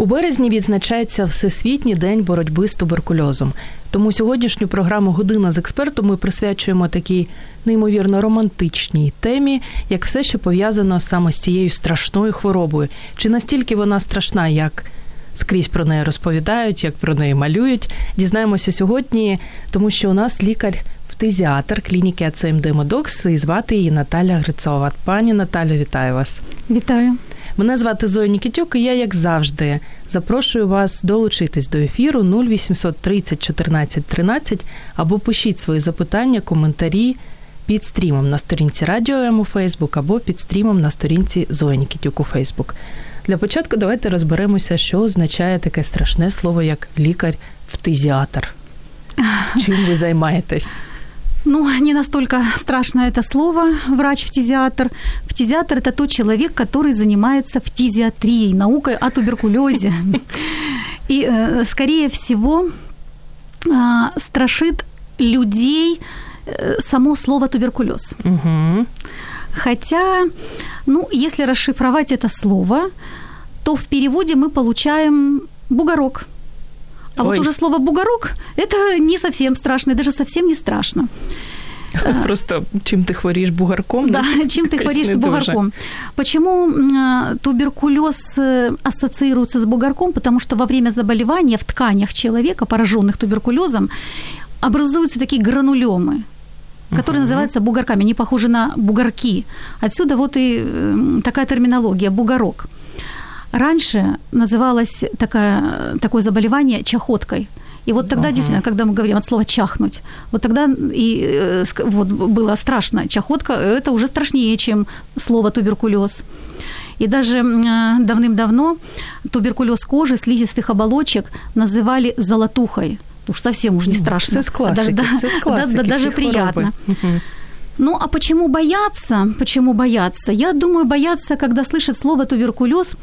У березні відзначається Всесвітній день боротьби з туберкульозом. Тому сьогоднішню програму Година з експертом ми присвячуємо такій неймовірно романтичній темі, як все, що пов'язано саме з цією страшною хворобою. Чи настільки вона страшна, як скрізь про неї розповідають, як про неї малюють? Дізнаємося сьогодні, тому що у нас лікар. Фтизіатр клініки АЦМД Модокс і звати її Наталя Грицова. Пані Наталю, вітаю вас. Вітаю. Мене звати Зоя Нікітюк, і я, як завжди, запрошую вас долучитись до ефіру 0800 30 14 13 або пишіть свої запитання, коментарі під стрімом на сторінці Радіо М у Фейсбук або під стрімом на сторінці Зоя Нікітюк у Фейсбук. Для початку давайте розберемося, що означає таке страшне слово, як лікар-фтизіатр. Чим ви займаєтесь? Ну, не настолько страшно это слово врач-фтизиатр. Фтизиатр – это тот человек, который занимается фтизиатрией, наукой о туберкулезе. И, э, скорее всего, э, страшит людей э, само слово туберкулез. Хотя, ну, если расшифровать это слово, то в переводе мы получаем бугорок. А Ой. вот уже слово бугорок это не совсем страшно, и даже совсем не страшно. Просто чим ти хворієш бугарком? Да, ну, чем ты хворишь с бугорком? Почему м, а, туберкулез э, ассоциируется с бугорком? Потому что во время заболевания в тканях человека, пораженных туберкулезом, образуются такие гранулемы, которые называются бугорками. Они похожи на бугорки. Отсюда вот и м, такая терминология – бугорок. Раньше называлось такая, такое заболевание чахоткой. И вот тогда Ага. действительно, когда мы говорим от слова чахнуть, вот тогда и э, вот было страшно. Чахотка – это уже страшнее, чем слово туберкулез. И даже э, давным-давно туберкулез кожи, слизистых оболочек называли золотухой. Уж совсем уж не страшно. Все з класики, Даже, да, все з да, класики. да, даже приятно. Мгм. Ну, а почему бояться? Почему бояться? Я думаю, бояться, когда слышат слово туберкулез,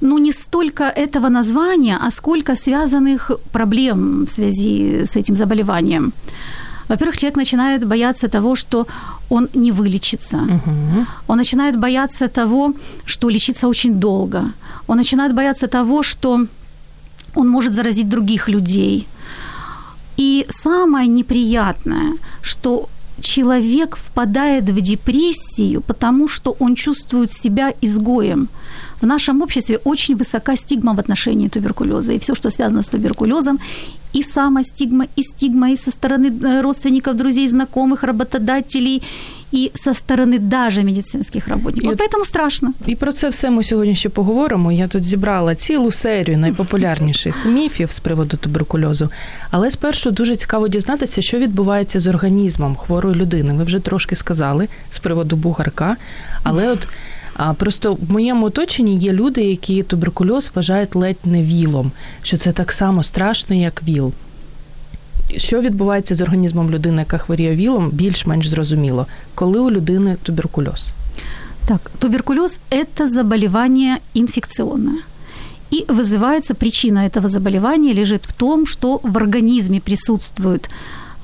ну, не столько этого названия, а сколько связанных проблем в связи с этим заболеванием. Во-первых, человек начинает бояться того, что он не вылечится. Мгм. Он начинает бояться того, что лечиться очень долго. Он начинает бояться того, что он может заразить других людей. И самое неприятное, что человек впадает в депрессию, потому что он чувствует себя изгоем. В нашем обществе очень высока стигма в отношении туберкулеза. И все, что связано с туберкулезом, и самостигма, и стигма, и со стороны э, родственников, друзей, знакомых, работодателей, и со стороны даже медицинских работников. И Вот поэтому страшно. І про це все ми сьогодні ще поговоримо. Я тут зібрала цілу серію найпопулярніших міфів з приводу туберкульозу. Але спершу дуже цікаво дізнатися, що відбувається з організмом хворої людини. Ви вже трошки сказали з приводу бугарка. Але от а, просто в моєму оточенні є люди, які туберкульоз вважають ледь не вілом, що це так само страшно, як віл. Що відбувається з організмом людини, яка хворіє вілом, більш-менш зрозуміло, коли у людини туберкульоз. Так, туберкулез – это заболевание инфекционное. И вызывается, причина этого заболевания лежит в том, что в организме присутствует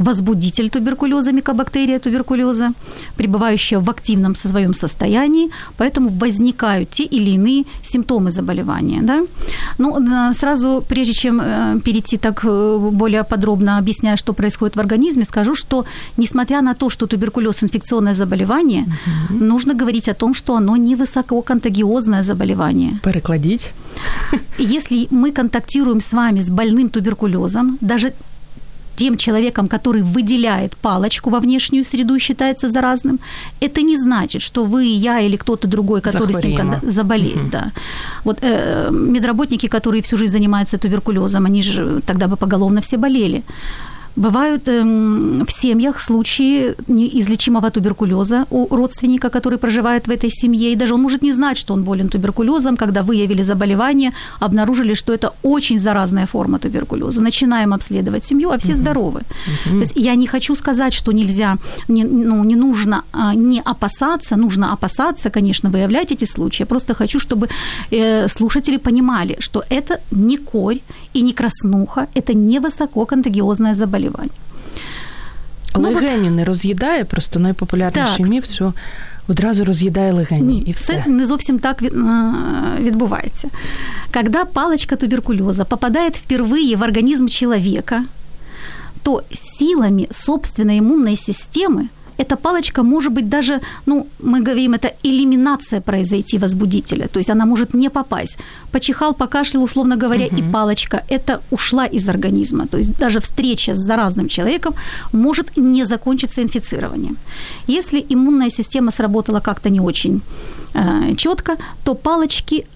возбудитель туберкулеза, микобактерия туберкулеза, пребывающая в активном своем состоянии, поэтому возникают те или иные симптомы заболевания. Да? Ну, э, сразу, прежде чем э, перейти так э, более подробно объясняя, что происходит в организме, скажу, что несмотря на то, что туберкулез инфекционное заболевание, нужно говорить о том, что оно не высококонтагиозное заболевание. Перекладіть. Если мы контактируем с вами с больным туберкулезом, даже тем человеком, который выделяет палочку во внешнюю среду и считается заразным, это не значит, что вы, я или кто-то другой, который с ним заболеет. Мгм. Да. Вот э, медработники, которые всю жизнь занимаются туберкулезом, они же тогда бы поголовно все болели. Бывают эм, в семьях случаи неизлечимого туберкулеза у родственника, который проживает в этой семье, и даже он может не знать, что он болен туберкулезом, когда выявили заболевание, обнаружили, что это очень заразная форма туберкулеза. Начинаем обследовать семью, а все угу. здоровы. Угу. То есть я не хочу сказать, что нельзя, не, ну, не нужно а, не опасаться, нужно опасаться, конечно, выявлять эти случаи. Я просто хочу, чтобы э, слушатели понимали, что это не корь и не краснуха, это не высококонтагиозное заболевание. Легені ну, не роз'їдає, просто найпопулярніший так. міф, що одразу роз'їдає легені. Ні, і все. Це не зовсім так відбувається. Когда палочка туберкулеза попадает впервые в организм человека, то силами собственной иммунной системы эта палочка может быть даже, ну, мы говорим, это элиминация произойти возбудителя, то есть она может не попасть. Почихал, покашлял, условно говоря, угу. и палочка, это ушла из организма, то есть даже встреча с заразным человеком может не закончиться инфицированием. Если иммунная система сработала как-то не очень э, четко, то палочки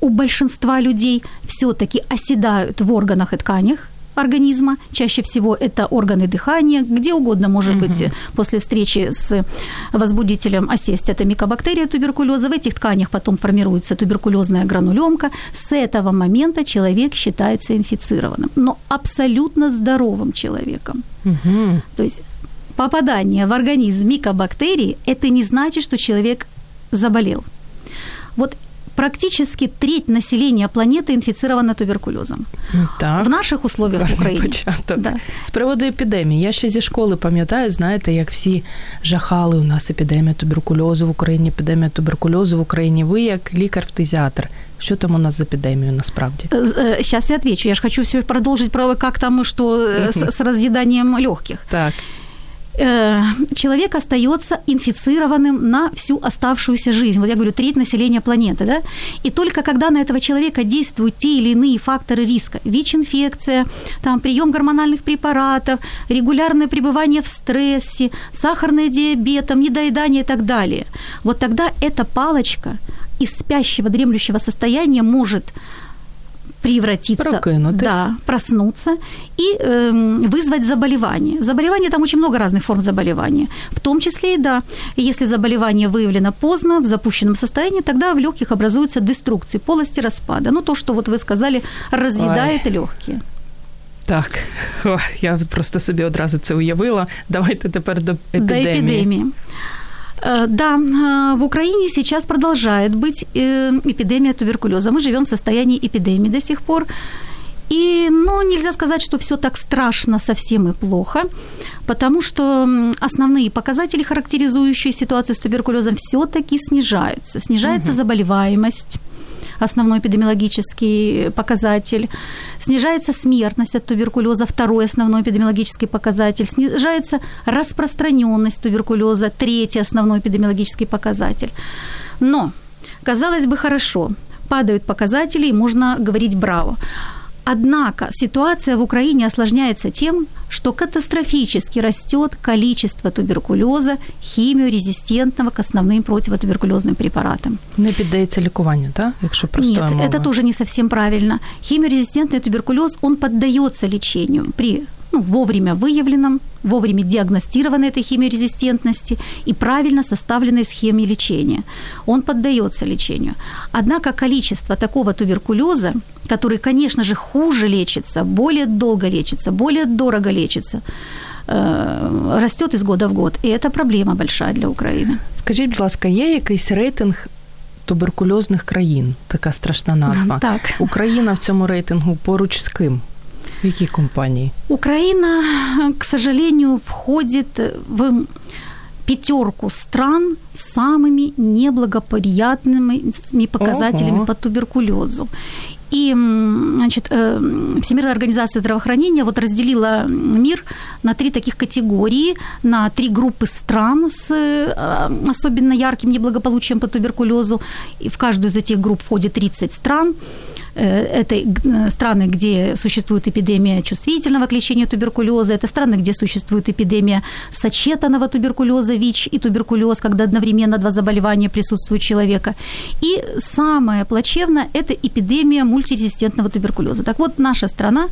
у большинства людей все-таки оседают в органах и тканях, организма. Чаще всего это органы дыхания, где угодно может угу. быть после встречи с возбудителем осесть это микобактерия туберкулеза. В этих тканях потом формируется туберкулезная гранулемка. С этого момента человек считается инфицированным, но абсолютно здоровым человеком. Угу. То есть попадание в организм микобактерий – это не значит, что человек заболел. Вот практически треть населения планети інфіцирована туберкульозом. Так. В наших условиях в Україні. Початок. Да. З приводу епідемії. Я ще зі школи пам'ятаю, знаєте, як всі жахали у нас епідемія туберкульозу в Україні, епідемія туберкульозу в Україні. Ви як лікар-фтизіатр. Что там у нас за эпидемию насправді? Сейчас я отвечу. Я же хочу все продолжить про как там, что с, с разъеданием легких. Так. Э, человек остается инфицированным на всю оставшуюся жизнь. Вот я говорю, треть населения планеты, да? И только когда на этого человека действуют те или иные факторы риска, ВИЧ-инфекция, там, прием гормональных препаратов, регулярное пребывание в стрессе, сахарный диабет, там, недоедание и так далее, вот тогда эта палочка из спящего, дремлющего состояния может превратиться, Прокинутись. да, проснуться и э, вызвать заболевание. Заболевание, там очень много разных форм заболевания. В том числе и да, если заболевание выявлено поздно, в запущенном состоянии, тогда в легких образуются деструкции, полости распада. Ну, то, что вот вы сказали, разъедает Ой. легкие. Так, О, я просто собі одразу це уявила. Давайте тепер до епідемії. До епідемії. Э, да, э, в Украине сейчас продолжает быть э, эпидемия туберкулеза. Мы живем в состоянии эпидемии до сих пор. И, ну, нельзя сказать, что все так страшно совсем и плохо, потому что основные показатели, характеризующие ситуацию с туберкулезом, все-таки снижаются. Снижается угу. заболеваемость, основной эпидемиологический показатель. Снижается смертность от туберкулеза, второй основной эпидемиологический показатель. Снижается распространенность туберкулеза, третий основной эпидемиологический показатель. Но, казалось бы, хорошо, падают показатели, и можно говорить браво. Однако ситуация в Украине осложняется тем, что катастрофически растет количество туберкулеза, химиорезистентного к основным противотуберкулезным препаратам. Не піддається лікуванню, да? Якщо Нет, мова. это тоже не совсем правильно. Химиорезистентный туберкулез, он поддается лечению при ну, вовремя выявленном, вовремя диагностированной этой химиорезистентности и правильно составленной схеме лечения. Он поддается лечению. Однако количество такого туберкулеза, который, конечно же, хуже лечится, более долго лечится, более дорого лечится, э, растет из года в год. И это проблема большая для Украины. Скажіть, будь ласка, є якийсь рейтинг туберкульозних країн? Така страшна назва. Так. Україна в цьому рейтингу поруч з ким? Какие компании? Украина, к сожалению, входит в пятерку стран с самыми неблагоприятными показателями Ого. по туберкулезу. И значит, э, Всемирная организация здравоохранения вот разделила мир на три таких категории, на три группы стран с э, особенно ярким неблагополучием по туберкулезу. И в каждую из этих групп входит 30 стран. Э, это э, страны, где существует эпидемия чувствительного к лечению туберкулеза, это страны, где существует эпидемия сочетанного туберкулеза, ВИЧ и туберкулез, когда одновременно два заболевания присутствуют у человека. И самое плачевное – это эпидемия мультирезистентного туберкулеза. Так вот, наша страна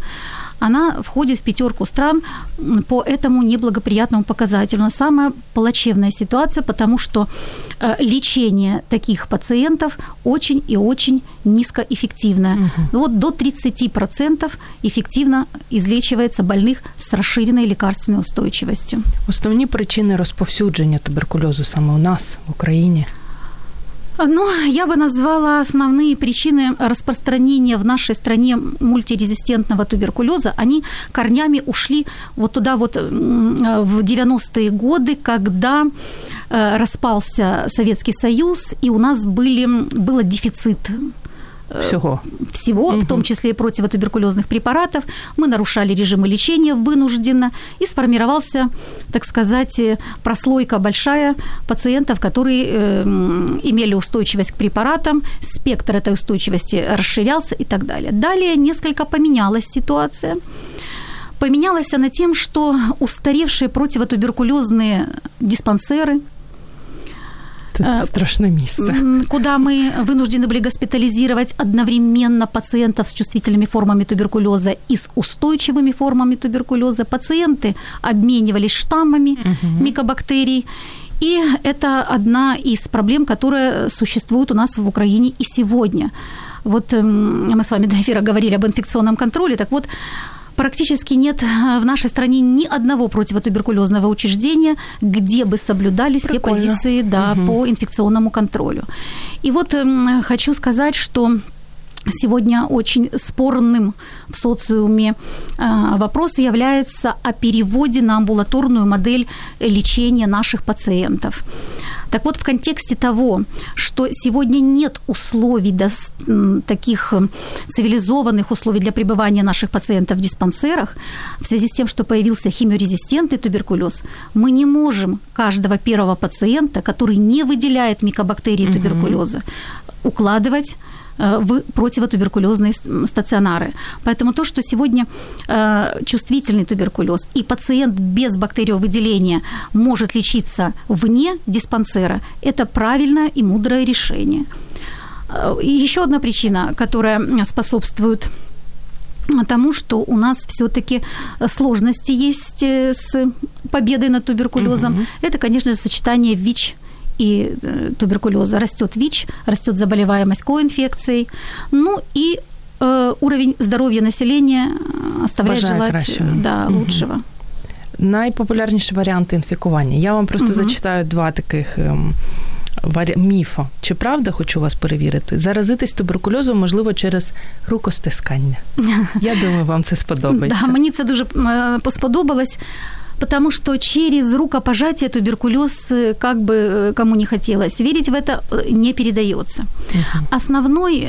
она входит в пятерку стран по этому неблагоприятному показателю. Но самая плачевная ситуация, потому что э, лечение таких пациентов очень и очень низкоэффективное. Угу. Вот до 30% эффективно излечивается больных с расширенной лекарственной устойчивостью. Основні причини розповсюдження туберкульозу саме у нас в Україні. Ну, я бы назвала основные причины распространения в нашей стране мультирезистентного туберкулеза. Они корнями ушли вот туда вот в 90-е годы, когда э, распался Советский Союз, и у нас были, был дефицит всего. Всего, угу. в том числе и противотуберкулезных препаратов. Мы нарушали режимы лечения вынужденно, и сформировался, так сказать, прослойка большая пациентов, которые э, имели устойчивость к препаратам, спектр этой устойчивости расширялся и так далее. Далее несколько поменялась ситуация. Поменялась она тем, что устаревшие противотуберкулезные диспансеры – страшное место. Куда мы вынуждены были госпитализировать одновременно пациентов с чувствительными формами туберкулеза и с устойчивыми формами туберкулеза. Пациенты обменивались штаммами угу. микобактерий. И это одна из проблем, которая существует у нас в Украине и сегодня. Вот мы с вами до эфира говорили об инфекционном контроле. Так вот, практически нет э, в нашей стране ни одного противотуберкулезного учреждения, где бы соблюдались Прикольно. все позиции да, угу. по инфекционному контролю. И вот э, хочу сказать, что Сегодня очень спорным в социуме э, вопрос является о переводе на амбулаторную модель лечения наших пациентов. Так вот, в контексте того, что сегодня нет условий, таких цивилизованных условий для пребывания наших пациентов в диспансерах, в связи с тем, что появился химиорезистентный туберкулез, мы не можем каждого первого пациента, который не выделяет микобактерии туберкулеза, укладывать в противотуберкулезные стационары. Поэтому то, что сегодня э, чувствительный туберкулез и пациент без бактериовыделения может лечиться вне диспансера, это правильное и мудрое решение. Э, и еще одна причина, которая способствует тому, что у нас все-таки сложности есть с победой над туберкулезом. Угу. Это, конечно, сочетание ВИЧ и э, туберкулеза, растет ВИЧ, растет заболеваемость коинфекцией, ну и э, уровень здоровья населения э, оставляет Бажаю желать кращего. да, угу. лучшего. Найпопулярніші варіанти інфікування. Я вам просто угу. зачитаю два таких ем, варі... міфа. Чи правда хочу вас перевірити? Заразитись туберкульозом можливо через рукостискання. Я думаю, вам це сподобається. Да, Мені це дуже сподобалось Потому что через рукопожатие туберкулез, э, как бы э, кому не хотелось, верить в это э, не передается. Uh-huh. Основной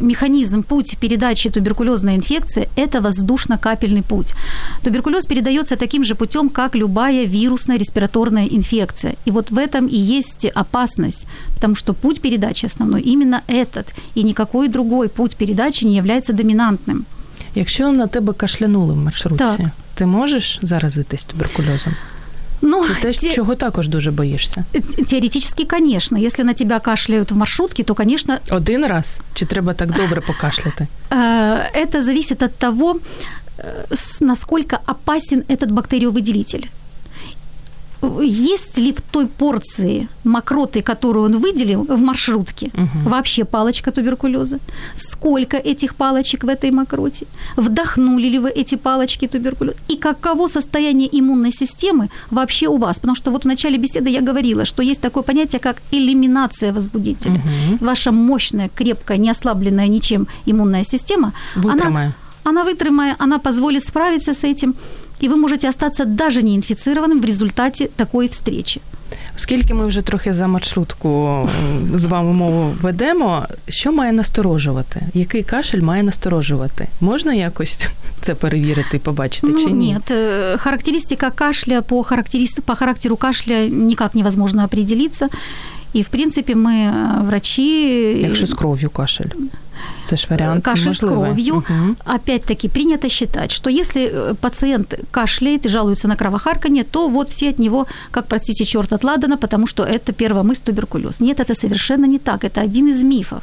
механизм, путь передачи туберкулезной инфекции – это воздушно-капельный путь. Туберкулез передается таким же путем, как любая вирусная респираторная инфекция. И вот в этом и есть опасность, потому что путь передачи основной именно этот, и никакой другой путь передачи не является доминантным. Якщо на тебе кашлянули в маршрутці, так. Ти можеш заразитись туберкульозом? Ну, Це те, те... чого також дуже боїшся? Теоретически, конечно. Если на тебя кашляют в маршрутке, то, конечно... Один раз? Чи треба так добре покашляти? Это зависит от того, э, насколько опасен этот бактериовыделитель есть ли в той порции мокроты, которую он выделил в маршрутке, угу. вообще палочка туберкулеза? Сколько этих палочек в этой мокроте? Вдохнули ли вы эти палочки туберкулеза? И каково состояние иммунной системы вообще у вас? Потому что вот в начале беседы я говорила, что есть такое понятие, как элиминация возбудителя. Угу. Ваша мощная, крепкая, не ослабленная ничем иммунная система, она, она вытрымая, она позволит справиться с этим – и вы можете остаться даже неинфицированным в результате такой встречи. Оскільки ми вже трохи за маршрутку з вами мову ведемо, що має насторожувати? Який кашель має насторожувати? Можна якось це перевірити і побачити ну, чи ні? Нет, характеристика кашля по, характеристике, по характеру кашля никак невозможно определиться. И, в принципе, мы врачи... Якщо з кров'ю кашель. Это ж вариант Кашель можливий. с кровью. Угу. Опять-таки, принято считать, что если э, пациент кашляет и жалуется на кровохарканье, то вот все от него, как, простите, черт от ладана, потому что это первомыс туберкулез. Нет, это совершенно не так. Это один из мифов.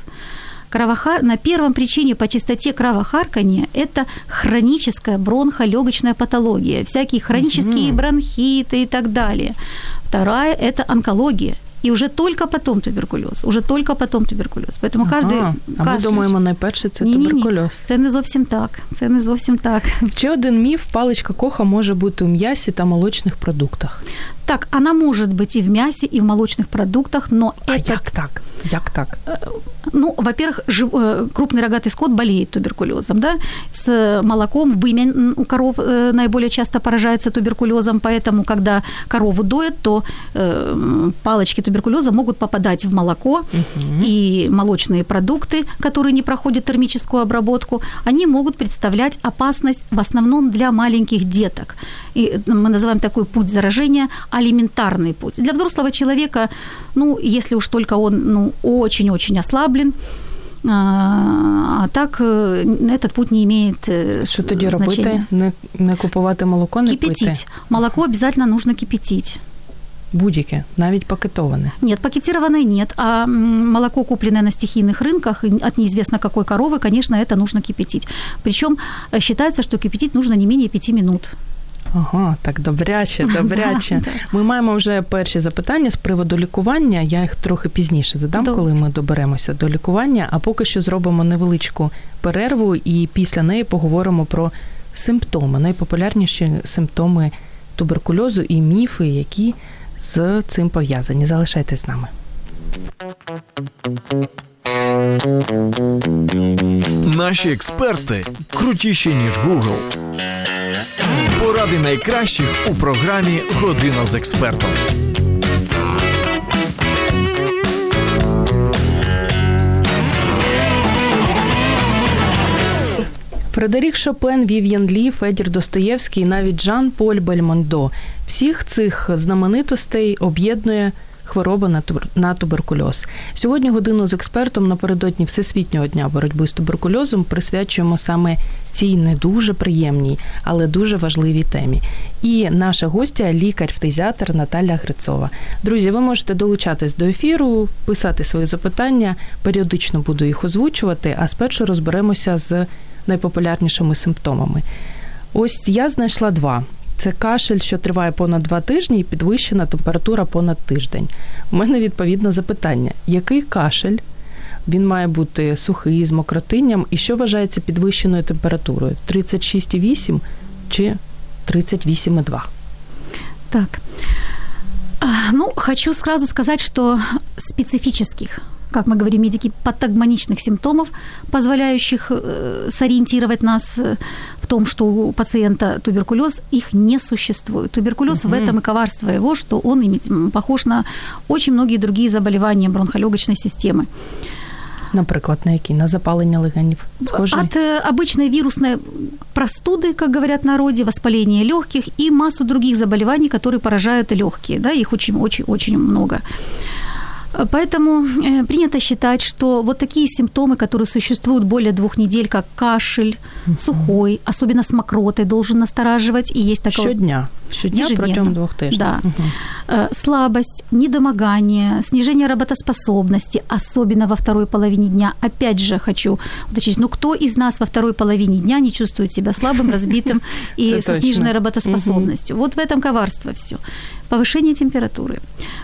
Кровохар... На первом причине по частоте кровохаркания это хроническая бронхолегочная патология, всякие хронические бронхиты и так далее. Вторая – это онкология – і вже тільки потім туберкульоз. Уже тільки потім туберкульоз. Поэтому ага. кожен а ми думаємо, найперше це Ні-ні-ні. туберкульоз. Це не зовсім так. Це не зовсім так. Ще один міф: паличка коха може бути у м'ясі та молочних продуктах. Так, она может быть и в мясе, и в молочных продуктах, но А этот, як так? Як так? ну, во-первых, жив- э, крупный рогатый скот болеет туберкулезом, да, с молоком вымя у коров э, наиболее часто поражается туберкулезом, поэтому, когда корову доят, то э, палочки туберкулеза могут попадать в молоко, и молочные продукты, которые не проходят термическую обработку, они могут представлять опасность в основном для маленьких деток. И мы называем такой путь заражения алиментарный путь. Для взрослого человека, ну, если уж только он, ну, очень-очень ослаблен, а, а так э, этот путь не имеет Що тоді робити? Не, не купувати молоко, не пити? Кипятить. Молоко обязательно нужно кипятить. Будь-яке, навіть пакетоване. Нет, пакетированное нет, а молоко, купленное на стихийных рынках от неизвестно какой коровы, конечно, это нужно кипятить. Причем э, считается, что кипятить нужно не менее пяти минут. Ага, так добряче, добряче. Ми маємо вже перші запитання з приводу лікування. Я їх трохи пізніше задам, Добре. коли ми доберемося до лікування. А поки що зробимо невеличку перерву, і після неї поговоримо про симптоми, найпопулярніші симптоми туберкульозу і міфи, які з цим пов'язані. Залишайтесь з нами. Наші експерти крутіші, ніж Google. Поради найкращих у програмі Година з експертом. Фредерік Шопен, Вів'ян Лі, Федір Достоєвський навіть Жан Поль Бельмондо. Всіх цих знаменитостей об'єднує хвороба на тубер- туберкульоз. Сьогодні годину з експертом напередодні Всесвітнього дня боротьби з туберкульозом присвячуємо саме цій не дуже приємній, але дуже важливій темі. І наша гостя лікар-фтизіатр Наталя Грицова. Друзі, ви можете долучатись до ефіру, писати свої запитання. Періодично буду їх озвучувати, а спершу розберемося з найпопулярнішими симптомами. Ось я знайшла два. Це кашель, що триває понад два тижні, і підвищена температура понад тиждень. У мене відповідно запитання: який кашель? Він має бути сухий з мокротинням, і що вважається підвищеною температурою? 36,8 чи 38,2? Так. А, Ну, хочу сразу сказать, что специфических, как мы говорим, медики, патогмоничных симптомов, позволяющих э, сориентировать нас э, в том, что у пациента туберкулез, их не существует. Туберкулез в этом и коварство его, что он похож на очень многие другие заболевания бронхолегочной системы. Наприклад, на який? На запалення легенів? Схожий? От обычной вирусной простуды, как говорят в народе, воспаления легких и массу других заболеваний, которые поражают легкие. Да, их очень-очень-очень много. Поэтому э, принято считать, что вот такие симптомы, которые существуют более двух недель, как кашель, сухой, особенно с мокротой, должен настораживать. И есть такое Щодня. Щодня Ежедневно. протягом двох тижнів. Да. Э, слабость, недомогание, снижение работоспособности, особенно во второй половине дня. Опять же хочу уточнить, ну кто из нас во второй половине дня не чувствует себя слабым, разбитым и со сниженной работоспособностью? Вот в этом коварство все. Повышение температуры.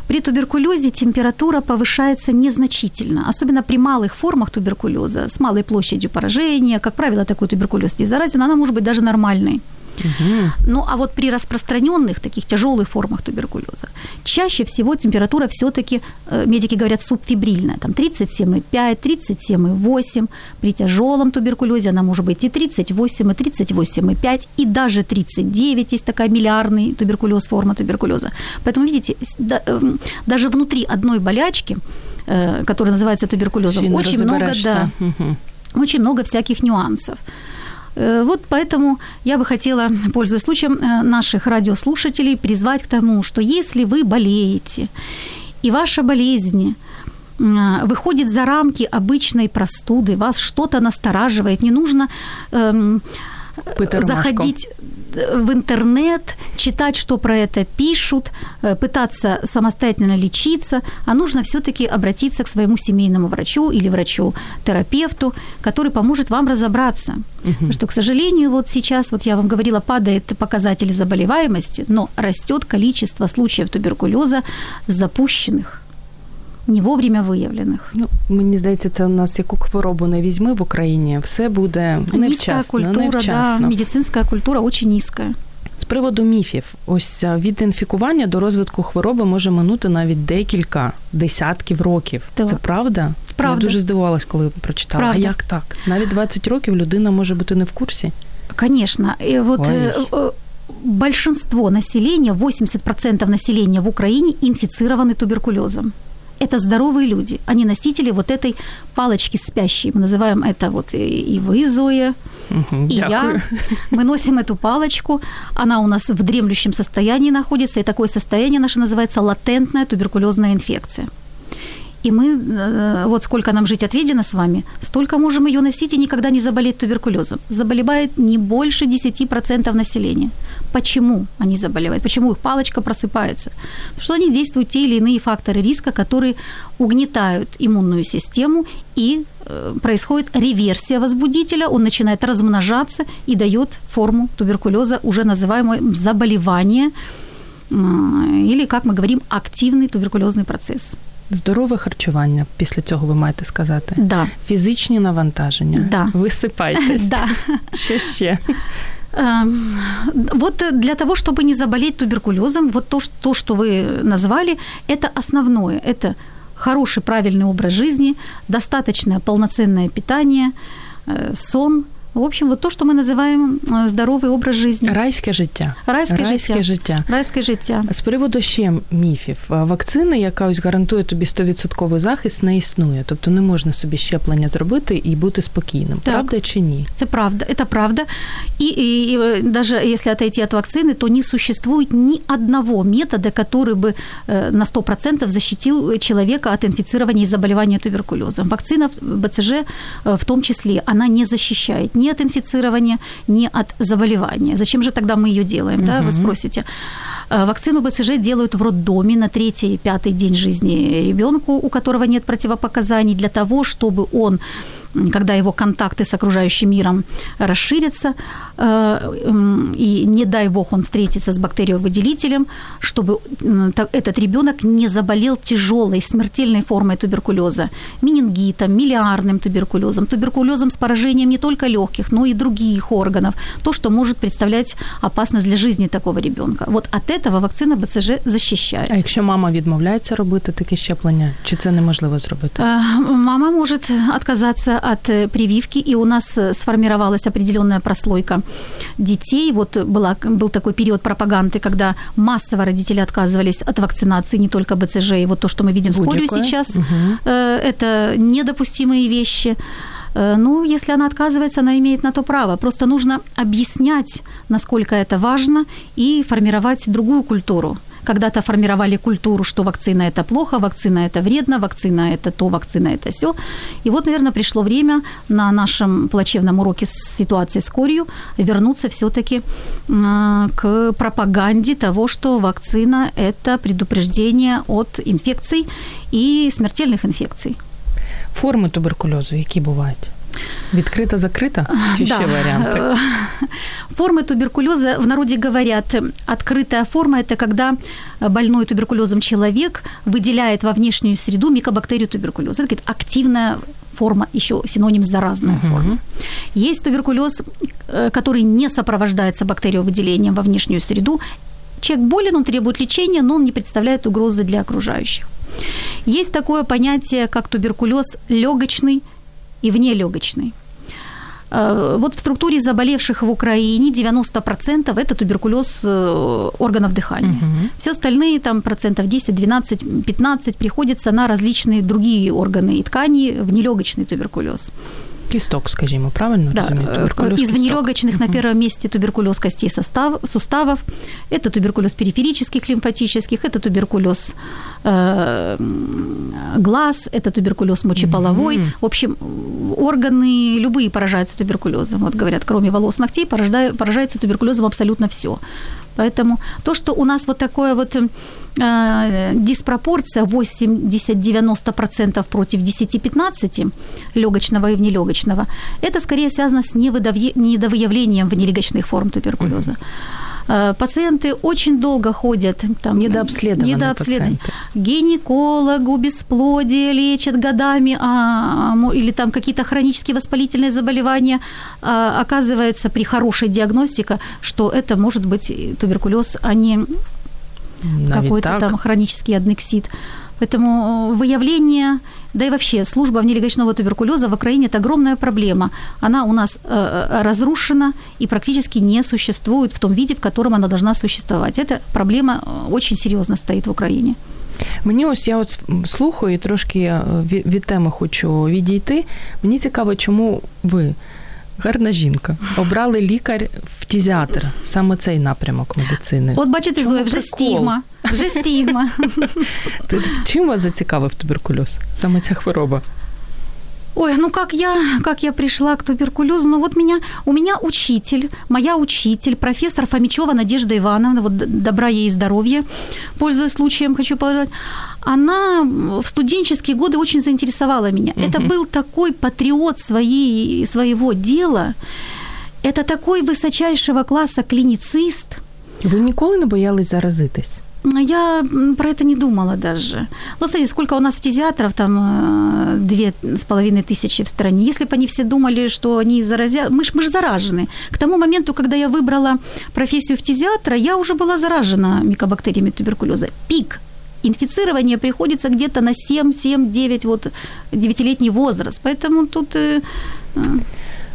При туберкулезе температура повышается незначительно, особенно при малых формах туберкулеза, с малой площадью поражения. Как правило, такой туберкулез не заразен, она может быть даже нормальной. Мгм. Ну, а вот при распространенных таких тяжелых формах туберкулеза чаще всего температура все-таки, медики говорят, субфибрильная, там 37,5, 37,8. При тяжелом туберкулезе она может быть и 38, и 38,5, и даже 39, есть такая миллиардный туберкулез, форма туберкулеза. Поэтому, видите, эм, даже внутри одной болячки, э, которая называется туберкулезом, очень много, да. Мгм. очень много всяких нюансов. Э, Вот поэтому я бы хотела, пользуясь случаем, э, наших радиослушателей призвать к тому, что если вы болеете, и ваша болезнь э, выходит за рамки обычной простуды, вас что-то настораживает, не нужно эм, заходить в интернет, читать, что про это пишут, пытаться самостоятельно лечиться, а нужно все-таки обратиться к своему семейному врачу или врачу-терапевту, который поможет вам разобраться. Угу. Потому что, к сожалению, вот сейчас, вот я вам говорила, падает показатель заболеваемости, но растет количество случаев туберкулеза запущенных не вовремя виявлених. Ну, мені здається, це у нас яку хворобу не візьми в Україні, все буде невчасно. культура, невчасно. Да, медицинська культура дуже низька. З приводу міфів, ось від інфікування до розвитку хвороби може минути навіть декілька десятків років. Так. Це правда? Правда. Я дуже здивувалась, коли прочитала. Правда. А як так? Навіть 20 років людина може бути не в курсі? Вот Ой. э, большинство населения, 80% населения в Украине инфицированы туберкулезом. Это здоровые люди. Они носители вот этой палочки спящей. Мы называем это вот и и вы, Зоя, Угу, и я. Мы носим эту палочку. Она у нас в дремлющем состоянии находится. И такое состояние наше называется латентная туберкулезная инфекция. И мы, э, вот сколько нам жить отведено с вами, столько можем ее носить и никогда не заболеть туберкулезом. Заболевает не больше 10% населения. Почему они заболевают? Почему их палочка просыпается? Потому что они действуют те или иные факторы риска, которые угнетают иммунную систему и э, происходит реверсия возбудителя, он начинает размножаться и дает форму туберкулеза, уже называемое заболевание, э, или, как мы говорим, активный туберкулезный процесс. Здорове харчування після цього ви маєте сказати. Да. Фізичні навантаження. Да. Висипайтесь. Да. Що ще? Эм, Вот э, для того, чтобы не заболеть туберкулезом, вот то, ш- то, что вы назвали, это основное. Это хороший, правильный образ жизни, достаточное полноценное питание, э, сон. В общем, вот то, что мы называем э, здоровый образ жизни. Райське життя. Райське Райське життя. життя. Райское життя. З приводу ще міфів. А, Вакцини, яка ось гарантує тобі 100% захист, не існує. Тобто не можна собі щеплення зробити і бути спокійним. Так. Правда чи ні? Это правда, это правда. И, и- и, э, даже если отойти от вакцины, то не существует ни одного метода, который бы э, на 100% защитил человека от инфицирования и заболевания туберкулезом. Вакцина БЦЖ э, в том числе, она не защищает ни от инфицирования, ни от заболевания. Зачем же тогда мы ее делаем, да, вы спросите. Э, Вакцину БЦЖ делают в роддоме на третий пятый день жизни ребенку, у которого нет противопоказаний, для того, чтобы он когда его контакты с окружающим миром расширятся, э, и не дай бог он встретится с бактериовыделителем, чтобы этот ребенок не заболел тяжелой смертельной формой туберкулеза, менингитом, миллиарным туберкулезом, туберкулезом с поражением не только легких, но и других органов, то, что может представлять опасность для жизни такого ребенка. Вот от этого вакцина БЦЖ защищает. А якщо мама відмовляється робити таке щеплення, чи це неможливо зробити? Э, Мама может отказаться от э, прививки, и у нас э, сформировалась определенная прослойка детей. Вот была, был такой период пропаганды, когда массово родители отказывались от вакцинации, не только БЦЖ, и вот то, что мы видим с Будь-якое. сейчас, э, это недопустимые вещи. Ну, если она отказывается, она имеет на то право. Просто нужно объяснять, насколько это важно, и формировать другую культуру. Когда-то формировали культуру, что вакцина это плохо, вакцина это вредно, вакцина это то, вакцина это все. И вот, наверное, пришло время на нашем плачевном уроке с ситуации с корью вернуться все-таки к пропаганде того, что вакцина это предупреждение от инфекций и смертельных инфекций. Форми туберкульозу, які бувають? Відкрита, закрита? Чи ще варіанти? Э, Формы туберкулеза в народе говорят, открытая форма – это когда больной туберкулезом человек выделяет во внешнюю среду микобактерию туберкулеза. Это говорит, активная форма, еще синоним заразная Мгм. форма. Есть туберкулез, э, который не сопровождается бактериовыделением во внешнюю среду. Человек болен, он требует лечения, но он не представляет угрозы для окружающих. Есть такое понятие, как туберкулез легочный и внелегочный. Э, Вот в структуре заболевших в Украине 90% это туберкулез э, органов дыхания. Мгм. Все остальные, там процентов 10, 12, 15 приходится на различные другие органы и ткани в нелегочный туберкулез. Кісток, скажімо, правильно да, розумію? Туберкульоз из кісток. внелегочных на первом месте туберкулез костей состав, суставов, это туберкулез периферических лимфатических, это туберкулез э, м, глаз, это туберкулез мочеполовой. Мгм. В общем, органы любые поражаются туберкулезом. Вот говорят, кроме волос, ногтей поражда- поражается туберкулезом абсолютно все. Поэтому то, что у нас вот такое вот э, диспропорция 80-90% против 10-15 легочного и внелегочного, это скорее связано с недовыявлением внелегочных форм туберкулеза. Э, Пациенты очень долго ходят. Там, Недообследованные недообследованы. пациенты. Гинекологу бесплодие лечат годами, а, мо- или там какие-то хронические воспалительные заболевания. А, оказывается, при хорошей диагностике, что это может быть туберкулез, а не Навіть какой-то там хронический аднексит. Поэтому э, выявление, да и вообще служба внелегочного туберкулеза в Украине – это огромная проблема. Она у нас э, э, разрушена и практически не существует в том виде, в котором она должна существовать. Эта проблема э, очень серьезно стоит в Украине. Мені ось я от слухаю і трошки е, від, від теми хочу відійти. Мені цікаво, чому ви, гарна жінка, обрали лікар фтізіатр, саме цей напрямок медицини. От бачите, Чому Зоя, вже прикол? стігма. Вже стігма. Чим вас зацікавив туберкульоз? Саме ця хвороба? Ой, ну как я, как я пришла к туберкулезу? Ну вот меня, у меня учитель, моя учитель, профессор Фомичева Надежда Ивановна, вот добра ей и здоровья, пользуясь случаем, хочу пожелать, она в студенческие годы очень заинтересовала меня. Это Мгм. был такой патриот своей, своего дела, это такой высочайшего класса клиницист, Ви ніколи не боялись заразитись? Я про это не думала даже. Ну, смотри, сколько у нас фтизиатров, там э, две с половиной тысячи в стране. Если бы они все думали, что они заразят... Мы ж, мы заражены. К тому моменту, когда я выбрала профессию фтизиатра, я уже была заражена микобактериями туберкулеза. Пик инфицирования приходится где-то на 7-7-9, вот 9-летний возраст. Поэтому тут...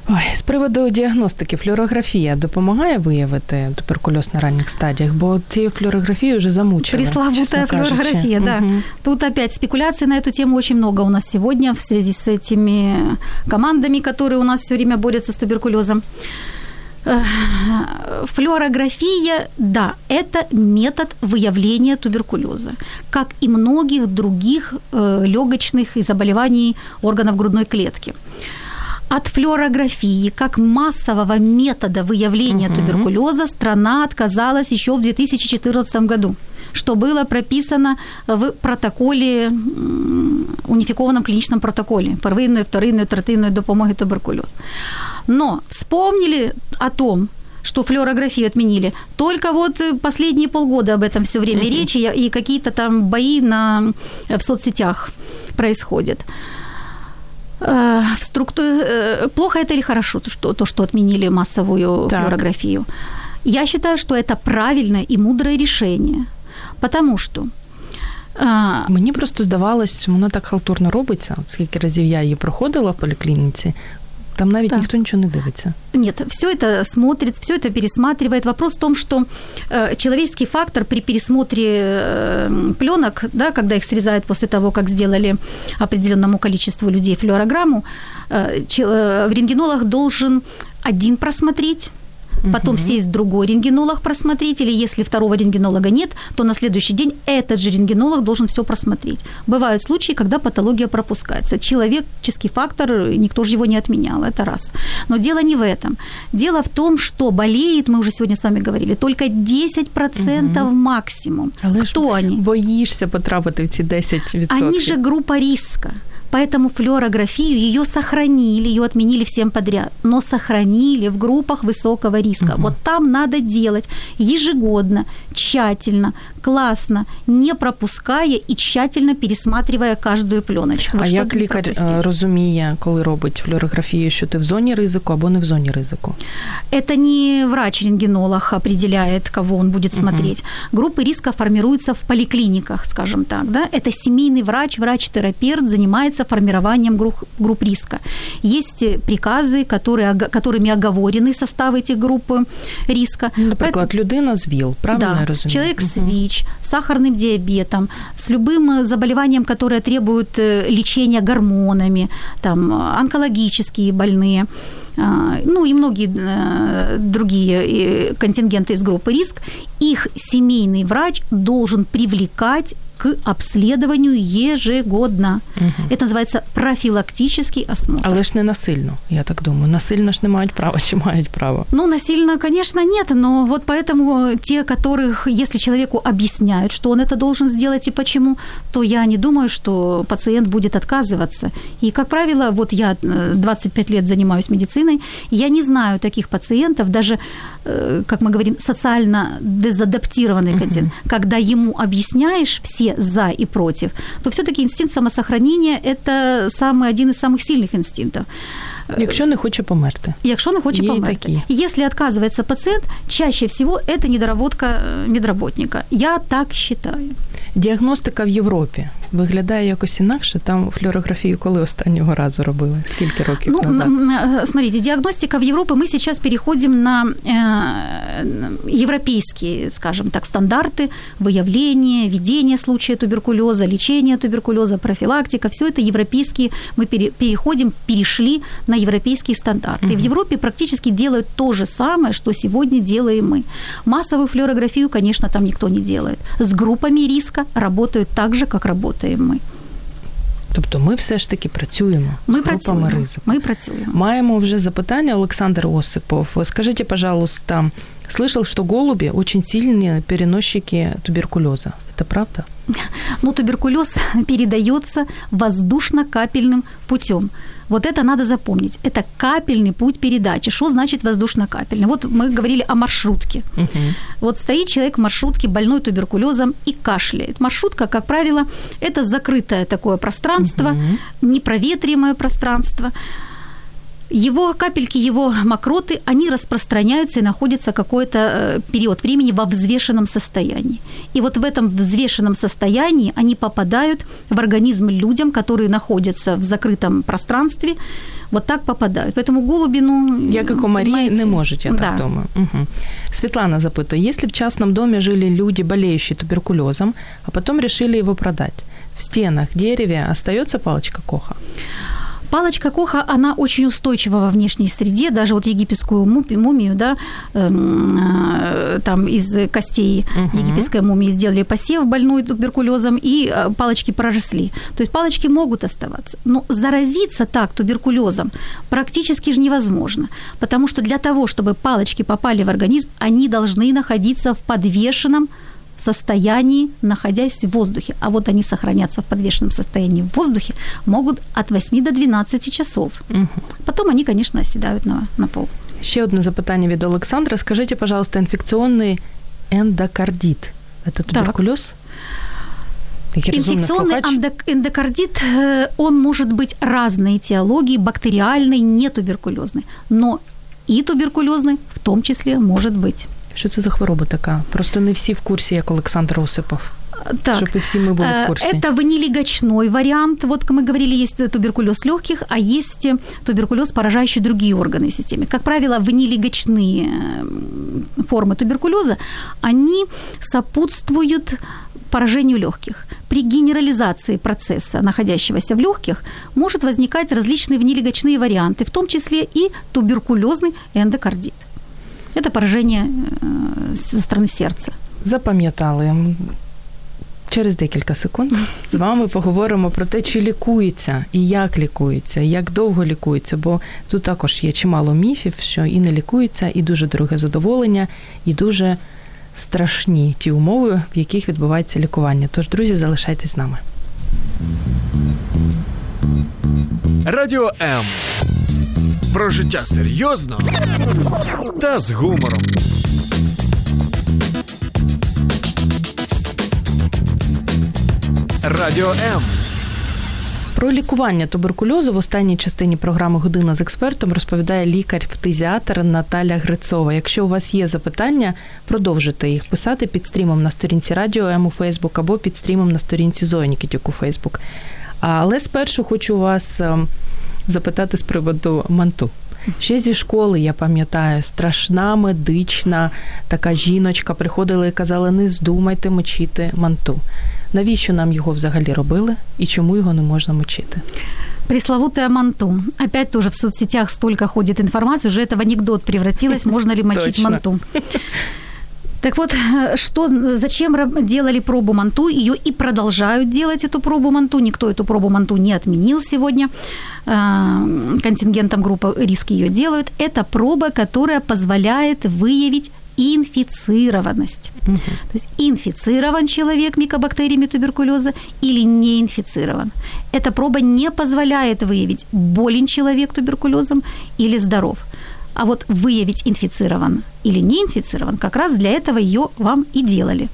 э, э, Ой, з приводу діагностики, флюорографія допомагає виявити туберкульоз на ранніх стадіях, бо цією флюорографією вже замучили. Пресловутая чесно кажучи. флюорография, да. Мгм. Тут опять спекуляций на эту тему очень много у нас сегодня в связи с этими командами, которые у нас все время борются с туберкулезом. Э, Флюорография, да, это метод выявления туберкулеза, как и многих других э, легочных и заболеваний органов грудной клетки. От флюорографии как массового метода выявления Мгм. туберкулеза страна отказалась еще в 2014 году что было прописано в протоколе, м, унификованном клиничном протоколе первинної, вторинної, третинної допомоги туберкульоз. Но вспомнили о том, что флюорографию отменили. Только вот э, последние полгода об этом все время Мгм. речи и какие-то там бои на, в соцсетях происходят. Э, В структу... э, Плохо это или хорошо, то, что, то, что отменили массовую Так. флюорографию? Я считаю, что это правильное и мудрое решение. Потому что а, Мені просто здавалось, вона так халтурно робиться. От Скільки разів я її проходила в поліклініці, там навіть Так. ніхто нічого не дивиться. Нет, все это смотрит, все это пересматривает. Вопрос в том, что э, человеческий фактор при пересмотре э, пленок, да, когда их срезают после того, как сделали определенному количеству людей флюорограмму, э, че- э, рентгенолог должен один просмотреть, потом Мгм. сесть другой рентгенолог просмотреть, или если второго рентгенолога нет, то на следующий день этот же рентгенолог должен все просмотреть. Бывают случаи, когда патология пропускается. Человеческий фактор, никто же его не отменял, это раз. Но дело не в этом. Дело в том, что болеет, мы уже сегодня с вами говорили, только 10% максимум. Але Кто они? боїшся потрапити в ці 10%. Они же группа риска. Поэтому флюорографию ее сохранили, ее отменили всем подряд, но сохранили в группах высокого риска. Мгм. Вот там надо делать ежегодно, тщательно, классно, не пропуская и тщательно пересматривая каждую пленочку. Вот А чтоб як не лікар пропустить. е, розуміє, коли робить флюорографію, що ти в зоні ризику або не в зоні ризику? Это не врач-рентгенолог определяет, кого он будет Мгм. смотреть. Группы риска формируются в поликлиниках, скажем так. Да? Это семейный врач, врач-терапевт занимается занимается формированием групп, групп риска. Есть приказы, которые, которыми оговорены составы этих групп риска. Ну, наприклад, Поэтому, людина з ВІЛ, правильно да, я разумею? Человек с ВИЧ, с сахарным диабетом, с любым заболеванием, которое требует лечения гормонами, там, онкологические больные – а, ну и многие э, другие э, контингенты из группы риск, их семейный врач должен привлекать к обследованию ежегодно. Угу. Это называется профилактический осмотр. Але ж не насильно, я так думаю. Насильно ж не мають права чи мають право? Ну, насильно, конечно, нет, но вот поэтому те, которых, если человеку объясняют, что он это должен сделать и почему, то я не думаю, что пациент будет отказываться. И, как правило, вот я 25 э, лет занимаюсь медициной, я не знаю таких пациентов, даже, э, как мы говорим, социально дезадаптированный пациент, угу. когда ему объясняешь все за и против, то все-таки инстинкт самосохранения – это самый, один из самых сильных инстинктов. Якщо не хоче померти. Якщо не хоче Є померти. Такі. Если отказывается пациент, чаще всего это недоработка э, медработника. Я так считаю. Діагностика в Європі виглядає якось інакше. Там флюорографію коли останнього разу робили? Скільки років ну, назад? Э, смотрите, диагностика в Европе, мы сейчас переходим на э, европейские, скажем так, стандарты выявления, ведения случая туберкулеза, лечения туберкулеза, профилактика. Все это европейские, мы пере, переходим, перешли на европейские стандарты. Угу. И в Европе практически делают то же самое, что сегодня делаем мы. Массовую флюорографию, конечно, там никто не делает. С группами риска работают так же, как работаем мы. Тобто ми все ж таки працюємо ми з групами працюємо. ризику. Ми працюємо. Маємо вже запитання, Олександр Осипов. Скажите, пожалуйста, слышал, что голуби очень сильные переносчики туберкулеза. Это правда? Ну, туберкулез передается воздушно-капельным путем. Вот это надо запомнить. Это капельный путь передачи. Что значит воздушно-капельный? Вот мы говорили о маршрутке. Угу. Вот стоит человек в маршрутке, больной туберкулезом, и кашляет. Маршрутка, как правило, это закрытое такое пространство, непроветриваемое пространство его капельки, его мокроты, они распространяются и находятся какой-то э, период времени во взвешенном состоянии. И вот в этом взвешенном состоянии они попадают в организм людям, которые находятся в закрытом пространстве, вот так попадают. Поэтому голуби, ну... Я, как у Марии, не можете, я да. так думаю. Угу. Светлана запытывает, если в частном доме жили люди, болеющие туберкулезом, а потом решили его продать, в стенах, дереве остается палочка Коха? Палочка Коха, она очень устойчива во внешней среде, даже вот египетскую мумию, да, эм, э, там из костей египетской мумии сделали посев больную туберкулезом, и э, палочки проросли. То есть палочки могут оставаться. Но заразиться так туберкулезом практически же невозможно, потому что для того, чтобы палочки попали в организм, они должны находиться в подвешенном состоянии, находясь в воздухе. А вот они сохранятся в подвешенном состоянии в воздухе могут от 8 до 12 часов. Угу. Потом они, конечно, оседают на, на пол. Еще одно запитание від Олександра. Скажите, пожалуйста, инфекционный эндокардит – это туберкулез? Так. Инфекционный эндокардит, э, он может быть разной этиологии, бактериальный, не туберкулезный, но и туберкулезный в том числе может быть. Що це за хвороба така? Просто не всі в курсі, як Олександр Осипов. Так, Чтобы все мы были в курсе. Это ванилигочной вариант. Вот, как мы говорили, есть туберкулез легких, а есть туберкулез, поражающий другие органы системы. Как правило, ванилигочные формы туберкулеза, они сопутствуют поражению легких. При генерализации процесса, находящегося в легких, может возникать различные внелегочные варианты, в том числе и туберкулезный эндокардит. Это поражение со э, сторони серця. Запам'ятали. Через декілька секунд з вами поговоримо про те, чи лікується і як лікується, як довго лікується, бо тут також є чимало міфів, що і не лікується, і дуже дороге задоволення, і дуже страшні ті умови, в яких відбувається лікування. Тож, друзі, залишайтесь з нами. Радіо М. Про життя серйозно та з гумором. Радіо М. Про лікування туберкульозу в останній частині програми Година з експертом розповідає лікар-фтизіатр Наталя Грицова. Якщо у вас є запитання, продовжуйте їх писати під стрімом на сторінці Радіо М у Фейсбук або під стрімом на сторінці Зої Нікітюк у Фейсбук. Але спершу хочу вас ем, запитати з приводу манту. Ще зі школи я пам'ятаю, страшна медична така жіночка приходила і казала: не здумайте мочити манту. Навіщо нам його взагалі робили і чому його не можна мочити? Пресловутая манту. Опять тоже в соцсетях столько ходит информации, уже это в анекдот превратилось, можно ли мочить манту. Так вот, что, зачем делали пробу манту? Ее и продолжают делать, эту пробу манту. Никто эту пробу манту не отменил сегодня. Э, Контингентом группы риски ее делают. Это проба, которая позволяет выявить инфицированность. То есть инфицирован человек микобактериями туберкулеза или не инфицирован. Эта проба не позволяет выявить, болен человек туберкулезом или здоров. А вот выявить инфицирован или не инфицирован, как раз для этого ее вам и делали,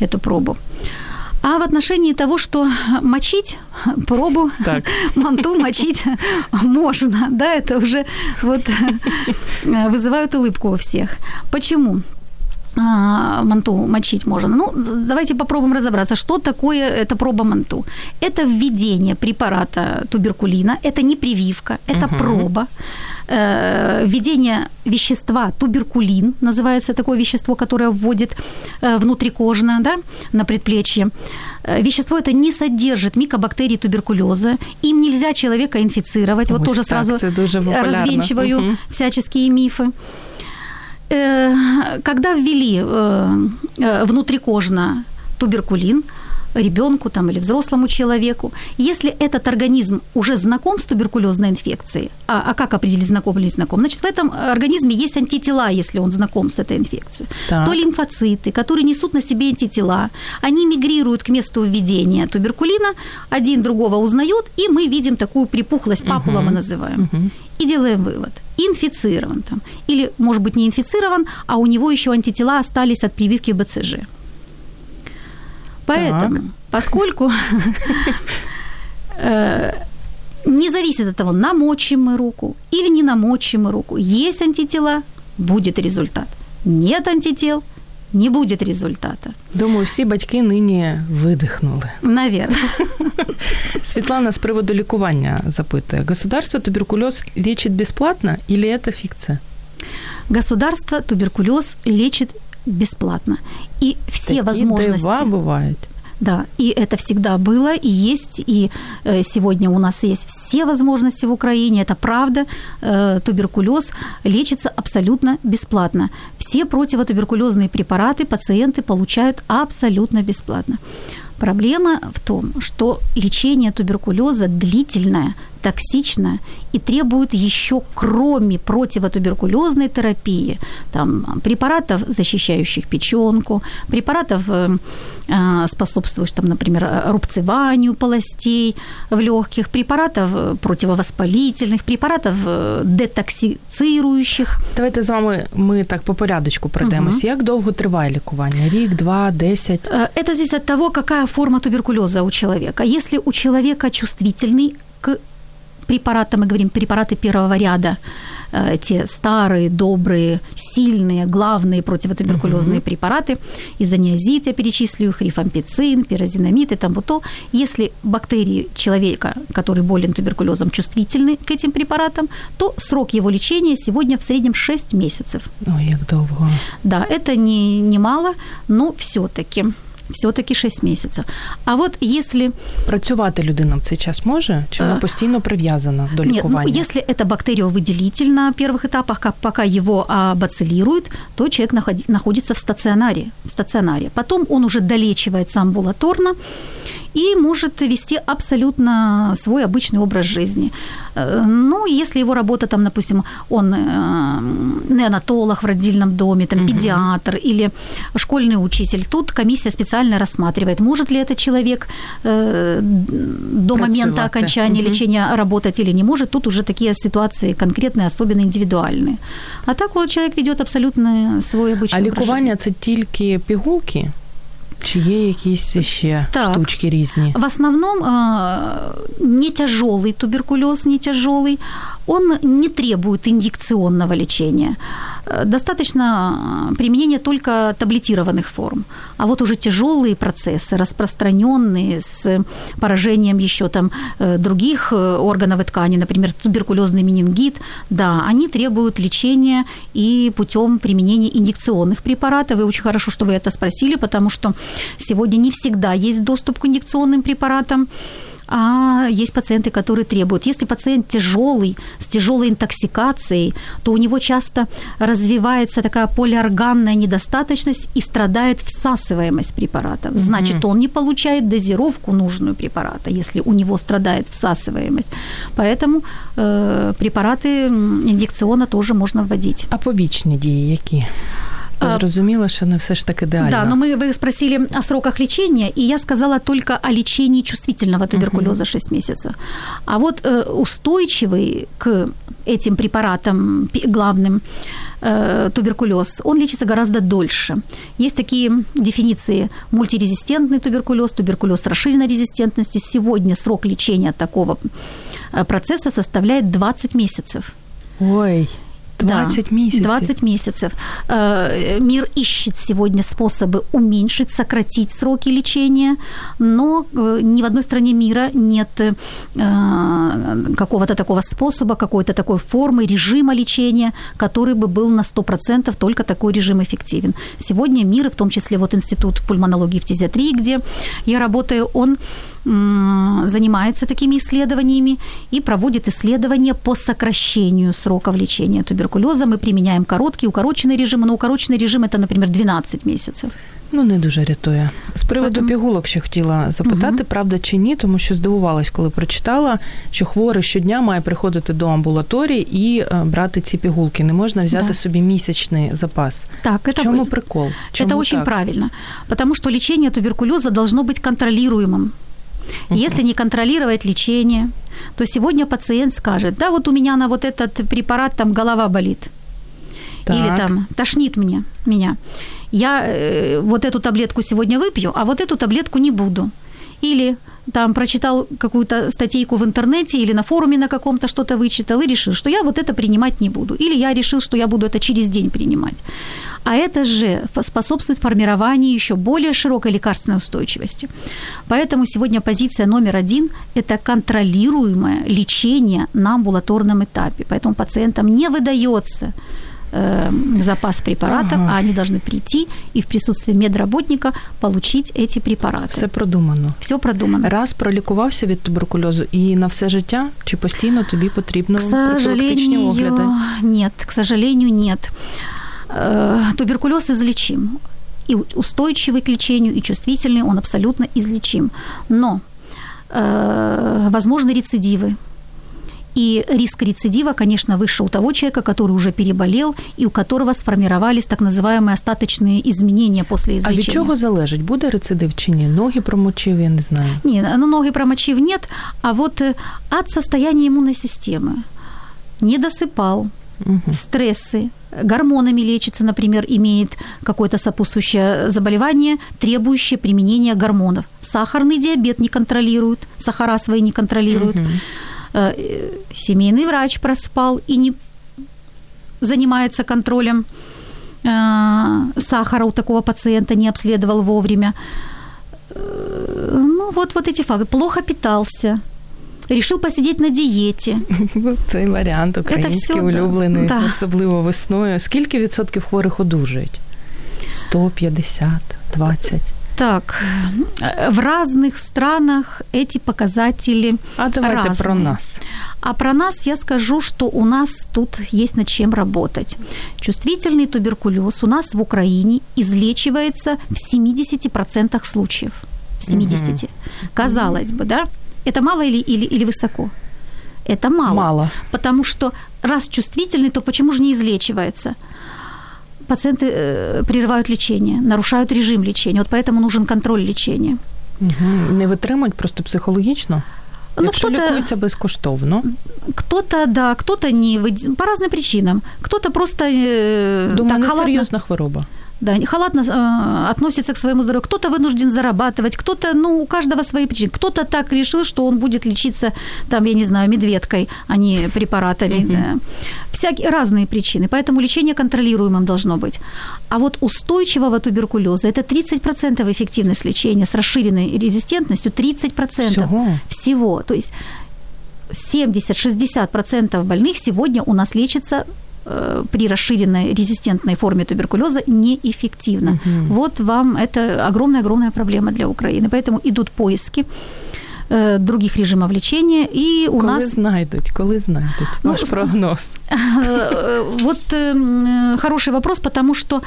эту пробу. А в отношении того, что мочить пробу, Так. манту мочить можно, да, это уже вот вызывает улыбку у всех. Почему? А, манту мочить можно. Ну, давайте попробуем разобраться, что такое эта проба манту. Это введение препарата туберкулина, это не прививка, это Мгм. проба. Э, Введение вещества туберкулин, называется такое вещество, которое вводит э, внутрикожно да, на предплечье. Э, Вещество это не содержит микобактерий туберкулеза. Им нельзя человека инфицировать. Вот Ось тоже сразу развенчиваю Мгм. всяческие мифы. Э, Когда ввели э, э, внутрикожно туберкулин ребенку там, или взрослому человеку, если этот организм уже знаком с туберкулезной инфекцией, а, а как определить знаком или не знаком? Значит, в этом организме есть антитела, если он знаком с этой инфекцией. Так. То лимфоциты, которые несут на себе антитела, они мигрируют к месту введения туберкулина, один другого узнает, и мы видим такую припухлость, папула мы называем Мгм. И делаем вывод. Инфицирован там. Или, может быть, не инфицирован, а у него еще антитела остались от прививки БЦЖ. Поэтому, поскольку э, не зависит от того, намочим мы руку или не намочим мы руку, есть антитела, будет результат. Нет антител, не будет результата. Думаю, всі батьки нині видихнули. Наверное. Світлана з приводу лікування запитує: государство туберкульоз лечить бесплатно или это фикция? Государство туберкулез лечит бесплатно. И все Такі возможности... дива бувають. Да, и это всегда было и есть, и э, сегодня у нас есть все возможности в Украине, это правда. Э, Туберкулез лечится абсолютно бесплатно. Все противотуберкулезные препараты пациенты получают абсолютно бесплатно. Проблема в том, что лечение туберкулеза длительное, токсичное и требует еще, кроме противотуберкулезной терапии, там, препаратов, защищающих печенку, препаратов, э, э, способствующих, там, например, рубцеванию полостей в легких, препаратов э, противовоспалительных, препаратов э, детоксицирующих. Давайте з вами ми так по порядочку пройдемось. Як довго триває лікування? Рік, два, десять? Э, Это зависит от того, какая форма туберкулеза у человека. Если у человека чувствительный к препаратам, мы говорим препараты первого ряда, э, те старые, добрые, сильные, главные противотуберкулезные препараты, изониазид, я перечислю их, рифампицин, пирозинамид и там вот то. Если бактерии человека, который болен туберкулезом, чувствительны к этим препаратам, то срок его лечения сегодня в среднем 6 месяцев. Ой, як довго. Да, это не, не мало, но все-таки все-таки 6 месяцев. А вот если... Працювати людина в цей час може? Чи вона постійно прив'язана до Нет, ну, лікування? если это бактериовыделитель на первых этапах, как пока его абацилируют, то человек находи- находится в стационаре, в стационаре. Потом он уже долечивается амбулаторно и может вести абсолютно свой обычный образ жизни. Э, Ну, если его работа, там, допустим, он э, неонатолог в родильном доме, там, педиатр или школьный учитель, тут комиссия специально рассматривает, может ли этот человек э, до момента Працювати. окончания Мгм. лечения работать или не может. Тут уже такие ситуации конкретные, особенно индивидуальные. А так вот человек ведет абсолютно свой обычный А образ лікування це тільки пігулки? Чи є якісь ще Так. штучки різні? В основном э, не тяжелый туберкулез, не тяжелый. он не требует инъекционного лечения. Э, достаточно применения только таблетированных форм. А вот уже тяжелые процессы, распространенные с поражением еще там э, других э, органов и тканей, например, туберкулезный менингит, да, они требуют лечения и путем применения инъекционных препаратов. И очень хорошо, что вы это спросили, потому что сегодня не всегда есть доступ к инъекционным препаратам а есть пациенты, которые требуют. Если пациент тяжелый, с тяжелой интоксикацией, то у него часто развивается такая полиорганная недостаточность и страдает всасываемость препаратов. Значит, он не получает дозировку нужную препарата, если у него страдает всасываемость. Поэтому э, препараты инъекционно тоже можно вводить. А побічні дії які? Зрозуміло, що не все ж так ідеально. Да, но мы, вы спросили о сроках лечения, и я сказала только о лечении чувствительного туберкулеза 6 месяцев. А вот э, устойчивый к этим препаратам главным э, туберкулез, он лечится гораздо дольше. Есть такие дефиниции мультирезистентный туберкулез, туберкулез расширенной резистентностью. Сегодня срок лечения такого э, процесса составляет 20 месяцев. Ой, 20 да, месяцев. 20 месяцев. Э, мир ищет сегодня способы уменьшить, сократить сроки лечения, но э, ни в одной стране мира нет э, какого-то такого способа, какой-то такой формы, режима лечения, который бы был на 100% только такой режим эффективен. Сегодня мир, в том числе вот Институт пульмонологии и фтизиатрии, где я работаю, он занимается такими исследованиями и проводит исследования по сокращению сроков лечения туберкулеза. Мы применяем короткий, укороченный режим, но укороченный режим это, например, 12 месяцев. Ну, не дуже рятує. З приводу Потім... пігулок ще хотіла запитати, угу. правда чи ні, тому що здивувалась, коли прочитала, що хворий щодня має приходити до амбулаторії і брати ці пігулки. Не можна взяти да. собі місячний запас. Так, это, В чому прикол? Чому это очень так? правильно, потому что лечение туберкулеза должно быть контролируемым. Если не контролировать лечение, то сегодня пациент скажет, да, вот у меня на вот этот препарат там голова болит. Так. Или там тошнит мне, меня. Я э, вот эту таблетку сегодня выпью, а вот эту таблетку не буду. Или там прочитал какую-то статейку в интернете или на форуме на каком-то что-то вычитал и решил, что я вот это принимать не буду. Или я решил, что я буду это через день принимать. А это же способствует формированию еще более широкой лекарственной устойчивости. Поэтому сегодня позиция номер один – это контролируемое лечение на амбулаторном этапе. Поэтому пациентам не выдается э, запас препаратов, ага. а они должны прийти и в присутствии медработника получить эти препараты. Все продумано. Все продумано. Раз пролікувався від туберкульозу і на все життя, чи постійно тобі потрібно к сожалению, огляди? Нет, к сожалению, нет. Э, туберкулез излечим. И устойчивый к лечению, и чувствительный, он абсолютно излечим. Но э, возможны рецидивы. И риск рецидива, конечно, выше у того человека, который уже переболел и у которого сформировались так называемые остаточные изменения после излечения. А від чого залежить, буде рецидив чи ні? Ноги промочив, я не знаю. Ні, ну ноги промочив нет, а вот э, от состояния иммунной системы. Не досыпал, угу. стрессы, гормонами лечится, например, имеет какое-то сопутствующее заболевание, требующее применения гормонов. Сахарный диабет не контролирует, сахара свои не контролирует. Угу Э, семейный врач проспал и не занимается контролем э, сахара у такого пациента, не обследовал вовремя. Э, ну, вот, вот эти факты. Плохо питался, Рішив посидіти на дієті. Цей варіант український улюблений, да. особливо весною. Скільки відсотків хворих одужують? 150, 20? Так, в разных странах эти показатели А давайте разные. про нас. А про нас я скажу, что у нас тут есть над чем работать. Чувствительный туберкулез у нас в Украине излечивается в 70% случаев. 70. Угу. Казалось бы, да? Это мало или, или, или высоко? Это мало. Мало. Потому что раз чувствительный, то почему же не излечивается? пациенты э, прерывают лечение, нарушают режим лечения. Вот поэтому нужен контроль лечения. Угу. Не витримують просто психологічно? Ну, Якщо кто-то, лікується безкоштовно. Кто-то, да, кто-то не по разным причинам. Кто-то просто... Думаю, так, холодно... серйозна хвороба. да, халатно э, относится к своему здоровью. Кто-то вынужден зарабатывать, кто-то, ну, у каждого свои причины. Кто-то так решил, что он будет лечиться, там, я не знаю, медведкой, а не препаратами. Uh-huh. Да. Всякие разные причины. Поэтому лечение контролируемым должно быть. А вот устойчивого туберкулеза это 30% эффективность лечения с расширенной резистентностью, 30% всего. всего. То есть 70-60% больных сегодня у нас лечатся э, при расширенной резистентной форме туберкулеза неэффективно. Угу. Вот вам это огромная-огромная проблема для Украины. Поэтому идут поиски э, других режимов лечения. И у коли нас... знайдуть, коли знайдуть ну, ваш прогноз? Э, вот хороший вопрос, потому что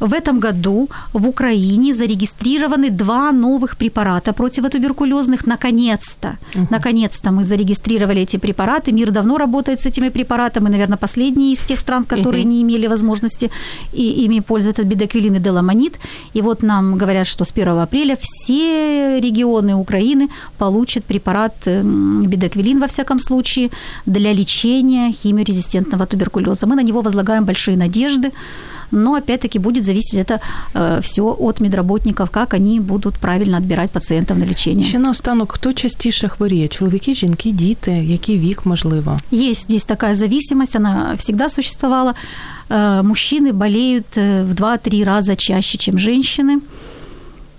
в этом году в Украине зарегистрированы два новых препарата противотуберкулезных. Наконец-то, угу. наконец-то мы зарегистрировали эти препараты. Мир давно работает с этими препаратами. Наверное, последние из тех стран, которые угу. не имели возможности и, ими пользоваться, бедоквилин и деламонит. И вот нам говорят, что с 1 апреля все регионы Украины получат препарат бедоквилин, во всяком случае, для лечения химиорезистентного туберкулеза. Мы на него возлагаем большие надежды но опять-таки будет зависеть это э, все от медработников, как они будут правильно отбирать пациентов на лечение. Ще наостанок, хто частіше хворіє? Чоловіки, жінки, діти? Який вік можливо? Есть здесь такая зависимость, она всегда существовала. Э, мужчины болеют э, в 2-3 раза чаще, чем женщины.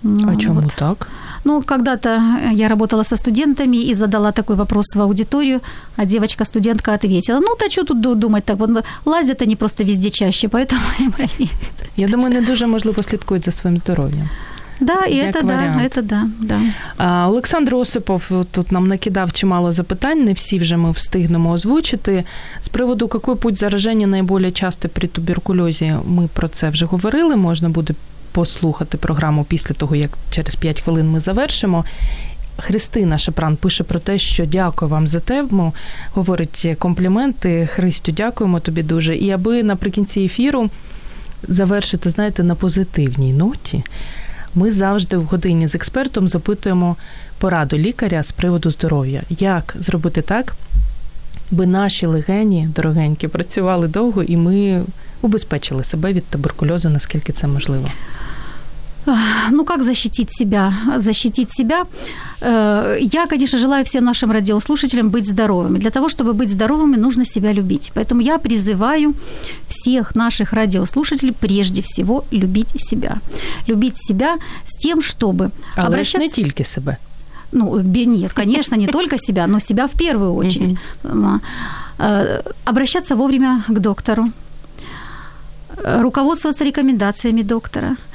А чому вот. так? Ну, когда-то я работала со студентами и задала такой вопрос в аудиторию, а девочка-студентка ответила, ну, то что тут думать, так вот лазят они просто везде чаще, поэтому и болеют. Я думаю, не дуже можливо слідкують за своїм здоров'ям. Да, і це да, це да, да. А, Олександр Осипов тут нам накидав чимало запитань, не всі вже ми встигнемо озвучити. З приводу, який путь зараження найбільш часто при туберкульозі, ми про це вже говорили, можна буде послухати програму після того, як через 5 хвилин ми завершимо. Христина Шепран пише про те, що дякую вам за тему. Говорить компліменти. Христю, дякуємо тобі дуже. І аби наприкінці ефіру завершити, знаєте, на позитивній ноті, ми завжди в годині з експертом запитуємо пораду лікаря з приводу здоров'я. Як зробити так, би наші легені дорогенькі працювали довго, і ми убезпечили себе від туберкульозу, наскільки це можливо? Ну, как защитить себя? Защитить себя. Э, я, конечно, желаю всем нашим радиослушателям быть здоровыми. Для того, чтобы быть здоровыми, нужно себя любить. Поэтому я призываю всех наших радиослушателей прежде всего любить себя. Любить себя с тем, чтобы Але обращаться... не тільки себе. Ну, нет, конечно, не только себя, но себя в первую очередь. Э, обращаться вовремя к доктору, э, руководствоваться рекомендациями доктора –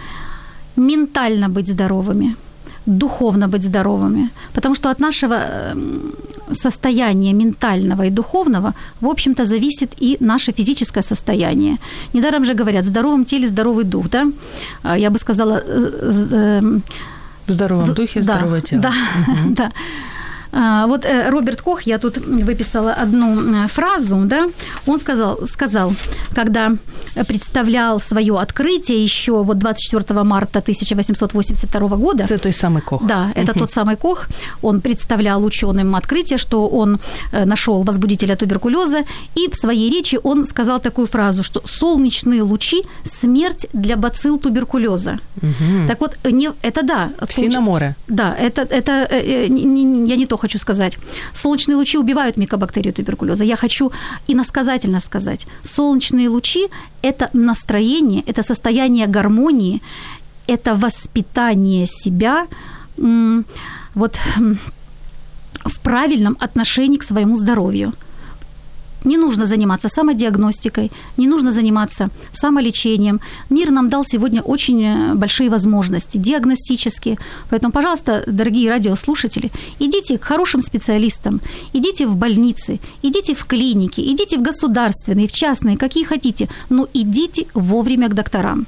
ментально быть здоровыми, духовно быть здоровыми, потому что от нашего эм, состояния ментального и духовного, в общем-то, зависит и наше физическое состояние. Недаром же говорят, в здоровом теле здоровый дух, да? А, я бы сказала... Э, эм, в здоровом духе да, здоровое тело. Да, угу. да. А, вот э, Роберт Кох, я тут выписала одну э, фразу, да, он сказал, сказал, когда представлял свое открытие еще вот 24 марта 1882 года. Это той самый Кох. Да, это тот самый Кох. Он представлял ученым открытие, что он э, нашел возбудителя туберкулеза, и в своей речи он сказал такую фразу, что солнечные лучи – смерть для бацилл туберкулеза. Угу. Так вот, не, это да. Море. Да, это, это я не то хочу сказать. Солнечные лучи убивают микобактерию туберкулеза. Я хочу иносказательно сказать. Солнечные лучи – это настроение, это состояние гармонии, это воспитание себя вот в правильном отношении к своему здоровью. Не нужно заниматься самодиагностикой, не нужно заниматься самолечением. Мир нам дал сегодня очень э, большие возможности диагностические. Поэтому, пожалуйста, дорогие радиослушатели, идите к хорошим специалистам, идите в больницы, идите в клиники, идите в государственные, в частные, какие хотите, но идите вовремя к докторам.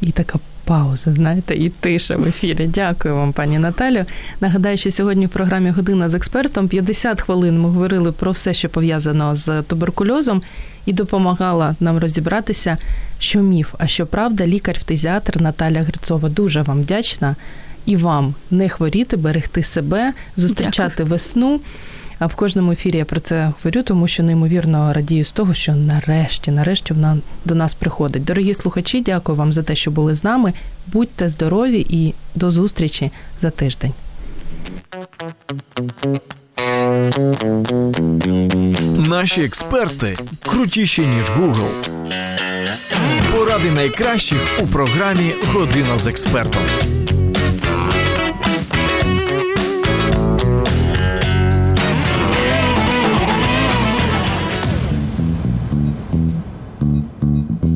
И така пауза, знаєте, і тиша в ефірі. Дякую вам, пані Наталю. Нагадаю, що сьогодні в програмі Година з експертом 50 хвилин ми говорили про все, що пов'язано з туберкульозом, і допомагала нам розібратися, що міф, а що правда, лікар-фтизіатр Наталя Грицова. Дуже вам вдячна і вам не хворіти, берегти себе, зустрічати Дякую. весну. А в кожному ефірі я про це говорю, тому що неймовірно радію з того, що нарешті, нарешті вона до нас приходить. Дорогі слухачі, дякую вам за те, що були з нами. Будьте здорові і до зустрічі за тиждень. Наші експерти крутіші ніж Google. Поради найкращих у програмі Година з експертом.